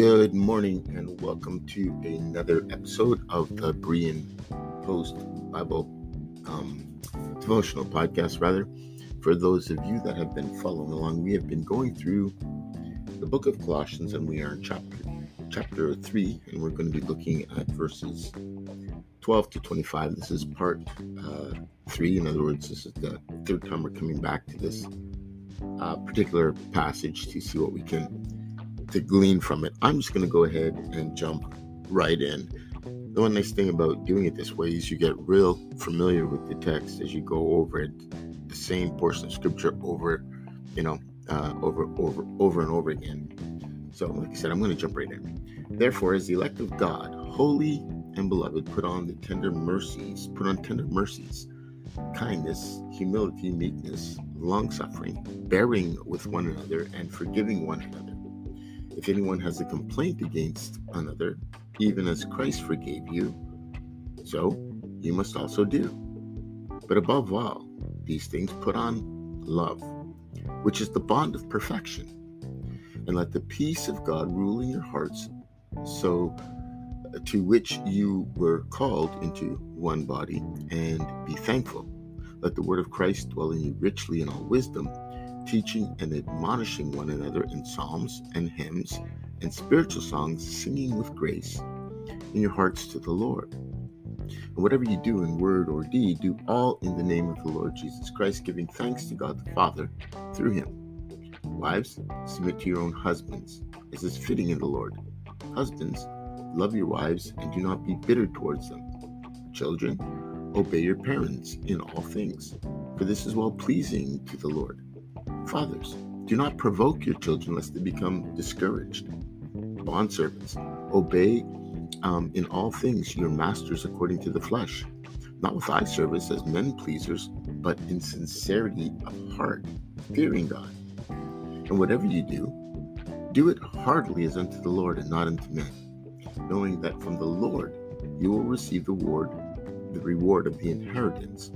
Good morning and welcome to another episode of the Berean Post Bible um, devotional podcast. Rather, for those of you that have been following along, we have been going through the book of Colossians and we are in chapter chapter three, and we're going to be looking at verses 12 to 25. This is part uh, three. In other words, this is the third time we're coming back to this uh, particular passage to see what we can to glean from it. I'm just going to go ahead and jump right in. The one nice thing about doing it this way is you get real familiar with the text as you go over it, the same portion of scripture over, you know, uh, over, over, over and over again. So, like I said, I'm going to jump right in. Therefore, as the elect of God, holy and beloved, put on the tender mercies, put on tender mercies, kindness, humility, meekness, long suffering, bearing with one another, and forgiving one another if anyone has a complaint against another, even as Christ forgave you, so you must also do. But above all, these things put on love, which is the bond of perfection. And let the peace of God rule in your hearts, so uh, to which you were called into one body, and be thankful. Let the word of Christ dwell in you richly in all wisdom teaching and admonishing one another in psalms and hymns and spiritual songs, singing with grace in your hearts to the Lord. And whatever you do in word or deed, do all in the name of the Lord Jesus Christ, giving thanks to God the Father through him. Wives, submit to your own husbands, as is fitting in the Lord. Husbands, love your wives and do not be bitter towards them. Children, obey your parents in all things, for this is well pleasing to the Lord. Fathers, do not provoke your children lest they become discouraged. Bondservants, obey um, in all things your masters according to the flesh, not with eye service as men pleasers, but in sincerity of heart, fearing God. And whatever you do, do it heartily as unto the Lord and not unto men, knowing that from the Lord you will receive the reward, the reward of the inheritance.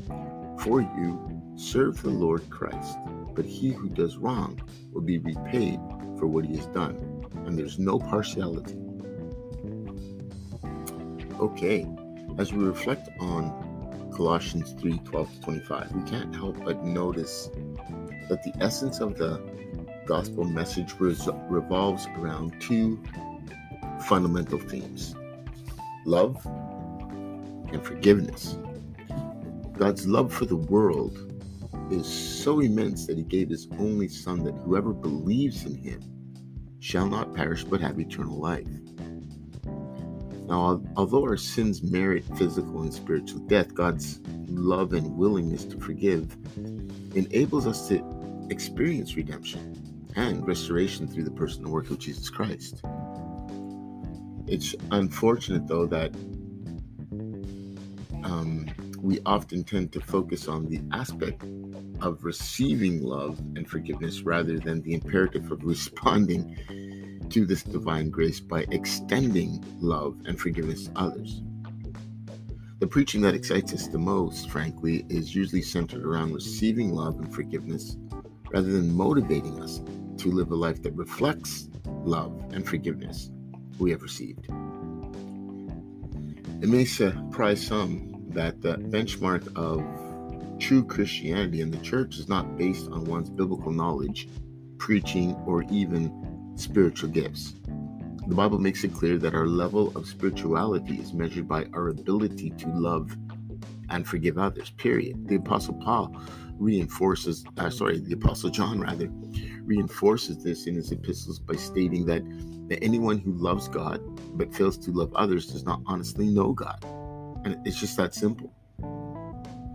For you serve the Lord Christ but he who does wrong will be repaid for what he has done, and there's no partiality. Okay, as we reflect on Colossians 3 12 to 25, we can't help but notice that the essence of the gospel message revolves around two fundamental themes love and forgiveness. God's love for the world is so immense that he gave his only Son, that whoever believes in him shall not perish but have eternal life. Now, although our sins merit physical and spiritual death, God's love and willingness to forgive enables us to experience redemption and restoration through the person and work of Jesus Christ. It's unfortunate, though, that um, we often tend to focus on the aspect of receiving love and forgiveness rather than the imperative of responding to this divine grace by extending love and forgiveness to others. The preaching that excites us the most, frankly, is usually centered around receiving love and forgiveness rather than motivating us to live a life that reflects love and forgiveness we have received. It may surprise some that the benchmark of true Christianity in the church is not based on one's biblical knowledge, preaching, or even spiritual gifts. The Bible makes it clear that our level of spirituality is measured by our ability to love and forgive others, period. The Apostle Paul reinforces, uh, sorry, the Apostle John rather, reinforces this in his epistles by stating that, that anyone who loves God but fails to love others does not honestly know God. And it's just that simple.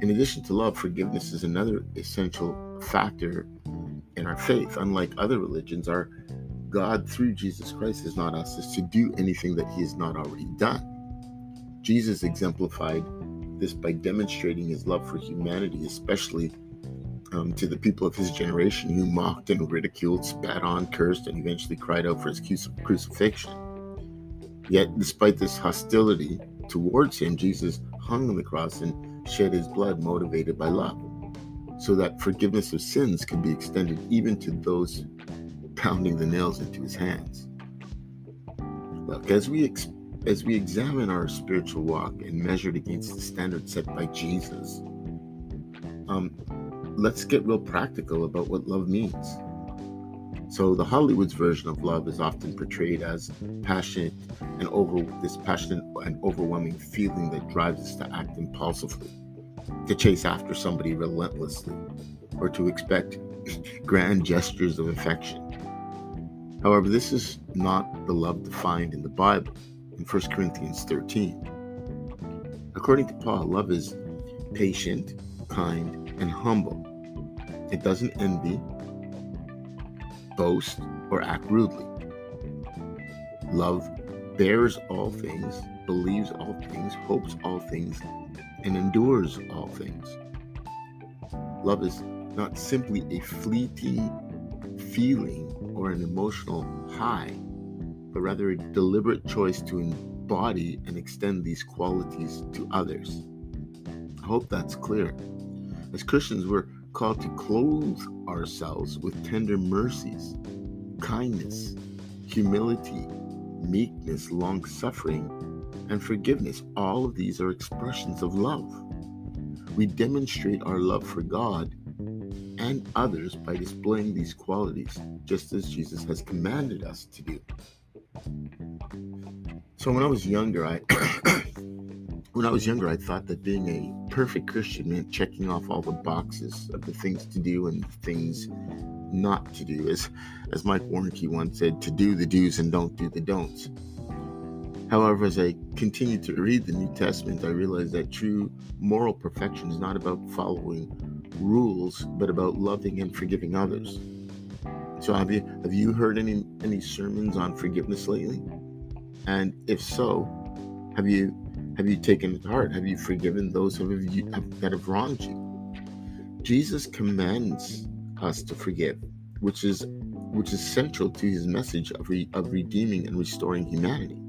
In addition to love, forgiveness is another essential factor in our faith. Unlike other religions, our God through Jesus Christ has not asked us to do anything that he has not already done. Jesus exemplified this by demonstrating his love for humanity, especially um, to the people of his generation who mocked and ridiculed, spat on, cursed, and eventually cried out for his crucifixion. Yet, despite this hostility towards him, Jesus hung on the cross and shed his blood motivated by love, so that forgiveness of sins could be extended even to those pounding the nails into his hands. Look, as we ex- as we examine our spiritual walk and measure it against the standard set by Jesus, um, let's get real practical about what love means. So the Hollywood's version of love is often portrayed as passionate and over this passionate and overwhelming feeling that drives us to act impulsively, to chase after somebody relentlessly, or to expect grand gestures of affection. However, this is not the love defined in the Bible in 1 Corinthians 13. According to Paul, love is patient, kind, and humble. It doesn't envy, boast, or act rudely. Love bears all things, believes all things, hopes all things, and endures all things. Love is not simply a fleeting feeling or an emotional high, but rather a deliberate choice to embody and extend these qualities to others. I hope that's clear. As Christians, we're called to clothe ourselves with tender mercies, kindness, humility, meekness, long suffering, and forgiveness. All of these are expressions of love. We demonstrate our love for God and others by displaying these qualities, just as Jesus has commanded us to do. So when I was younger, I when I was younger, I thought that being a perfect Christian meant checking off all the boxes of the things to do and the things not to do. As, as Mike Warnke once said, to do the do's and don't do the don'ts. However, as I continued to read the New Testament, I realized that true moral perfection is not about following rules, but about loving and forgiving others. So have you have you heard any any sermons on forgiveness lately? And if so, have you have you taken it to heart? Have you forgiven those who have you, that have wronged you? Jesus commands us to forgive, which is which is central to his message of, re, of redeeming and restoring humanity.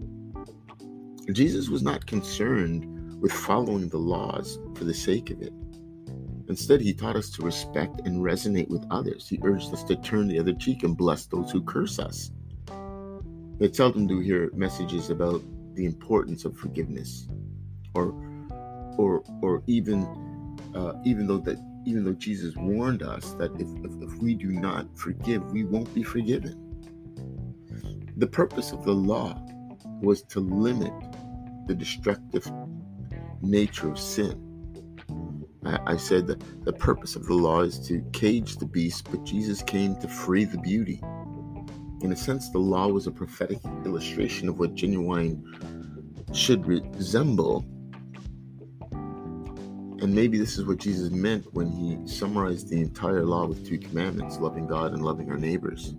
Jesus was not concerned with following the laws for the sake of it. Instead, he taught us to respect and resonate with others. He urged us to turn the other cheek and bless those who curse us. It's seldom do we hear messages about the importance of forgiveness or or or even uh, even though that even though Jesus warned us that if, if, if we do not forgive, we won't be forgiven. The purpose of the law was to limit the destructive nature of sin. I, I said that the purpose of the law is to cage the beast, but Jesus came to free the beauty. In a sense, the law was a prophetic illustration of what genuine should resemble and maybe this is what Jesus meant when he summarized the entire law with two commandments loving God and loving our neighbors.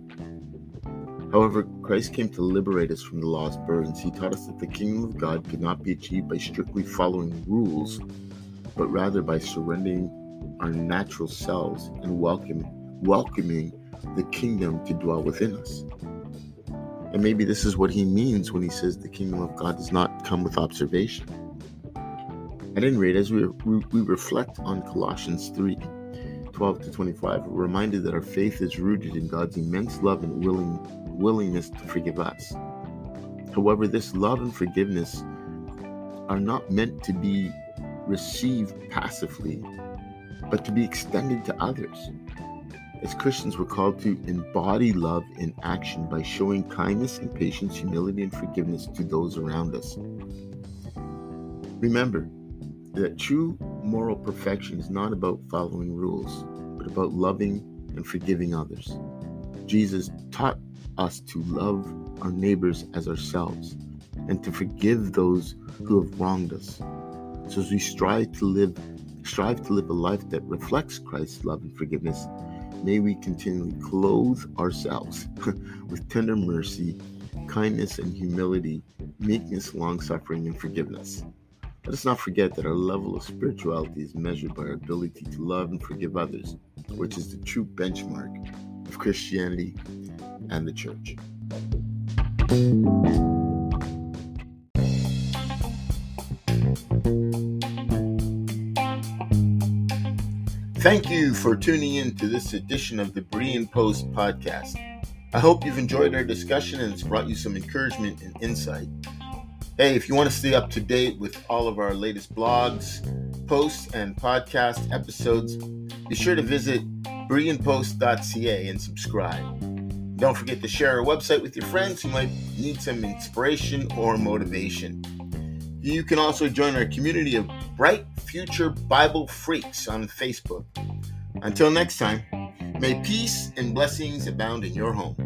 However, Christ came to liberate us from the law's burdens. He taught us that the kingdom of God could not be achieved by strictly following rules, but rather by surrendering our natural selves and welcome, welcoming the kingdom to dwell within us. And maybe this is what he means when he says the kingdom of God does not come with observation. At any rate, as we, we reflect on Colossians 3 12 to 25, we're reminded that our faith is rooted in God's immense love and willing, willingness to forgive us. However, this love and forgiveness are not meant to be received passively, but to be extended to others. As Christians, we're called to embody love in action by showing kindness and patience, humility, and forgiveness to those around us. Remember that true moral perfection is not about following rules, but about loving and forgiving others. Jesus taught us to love our neighbors as ourselves and to forgive those who have wronged us. So as we strive to live strive to live a life that reflects Christ's love and forgiveness, may we continually clothe ourselves with tender mercy, kindness and humility, meekness, long-suffering and forgiveness. Let us not forget that our level of spirituality is measured by our ability to love and forgive others, which is the true benchmark of Christianity and the church. Thank you for tuning in to this edition of the Berean Post podcast. I hope you've enjoyed our discussion and it's brought you some encouragement and insight. Hey, if you want to stay up to date with all of our latest blogs, posts, and podcast episodes, be sure to visit bereanpost.ca and subscribe. Don't forget to share our website with your friends who might need some inspiration or motivation. You can also join our community of bright future Bible freaks on Facebook. Until next time, may peace and blessings abound in your home.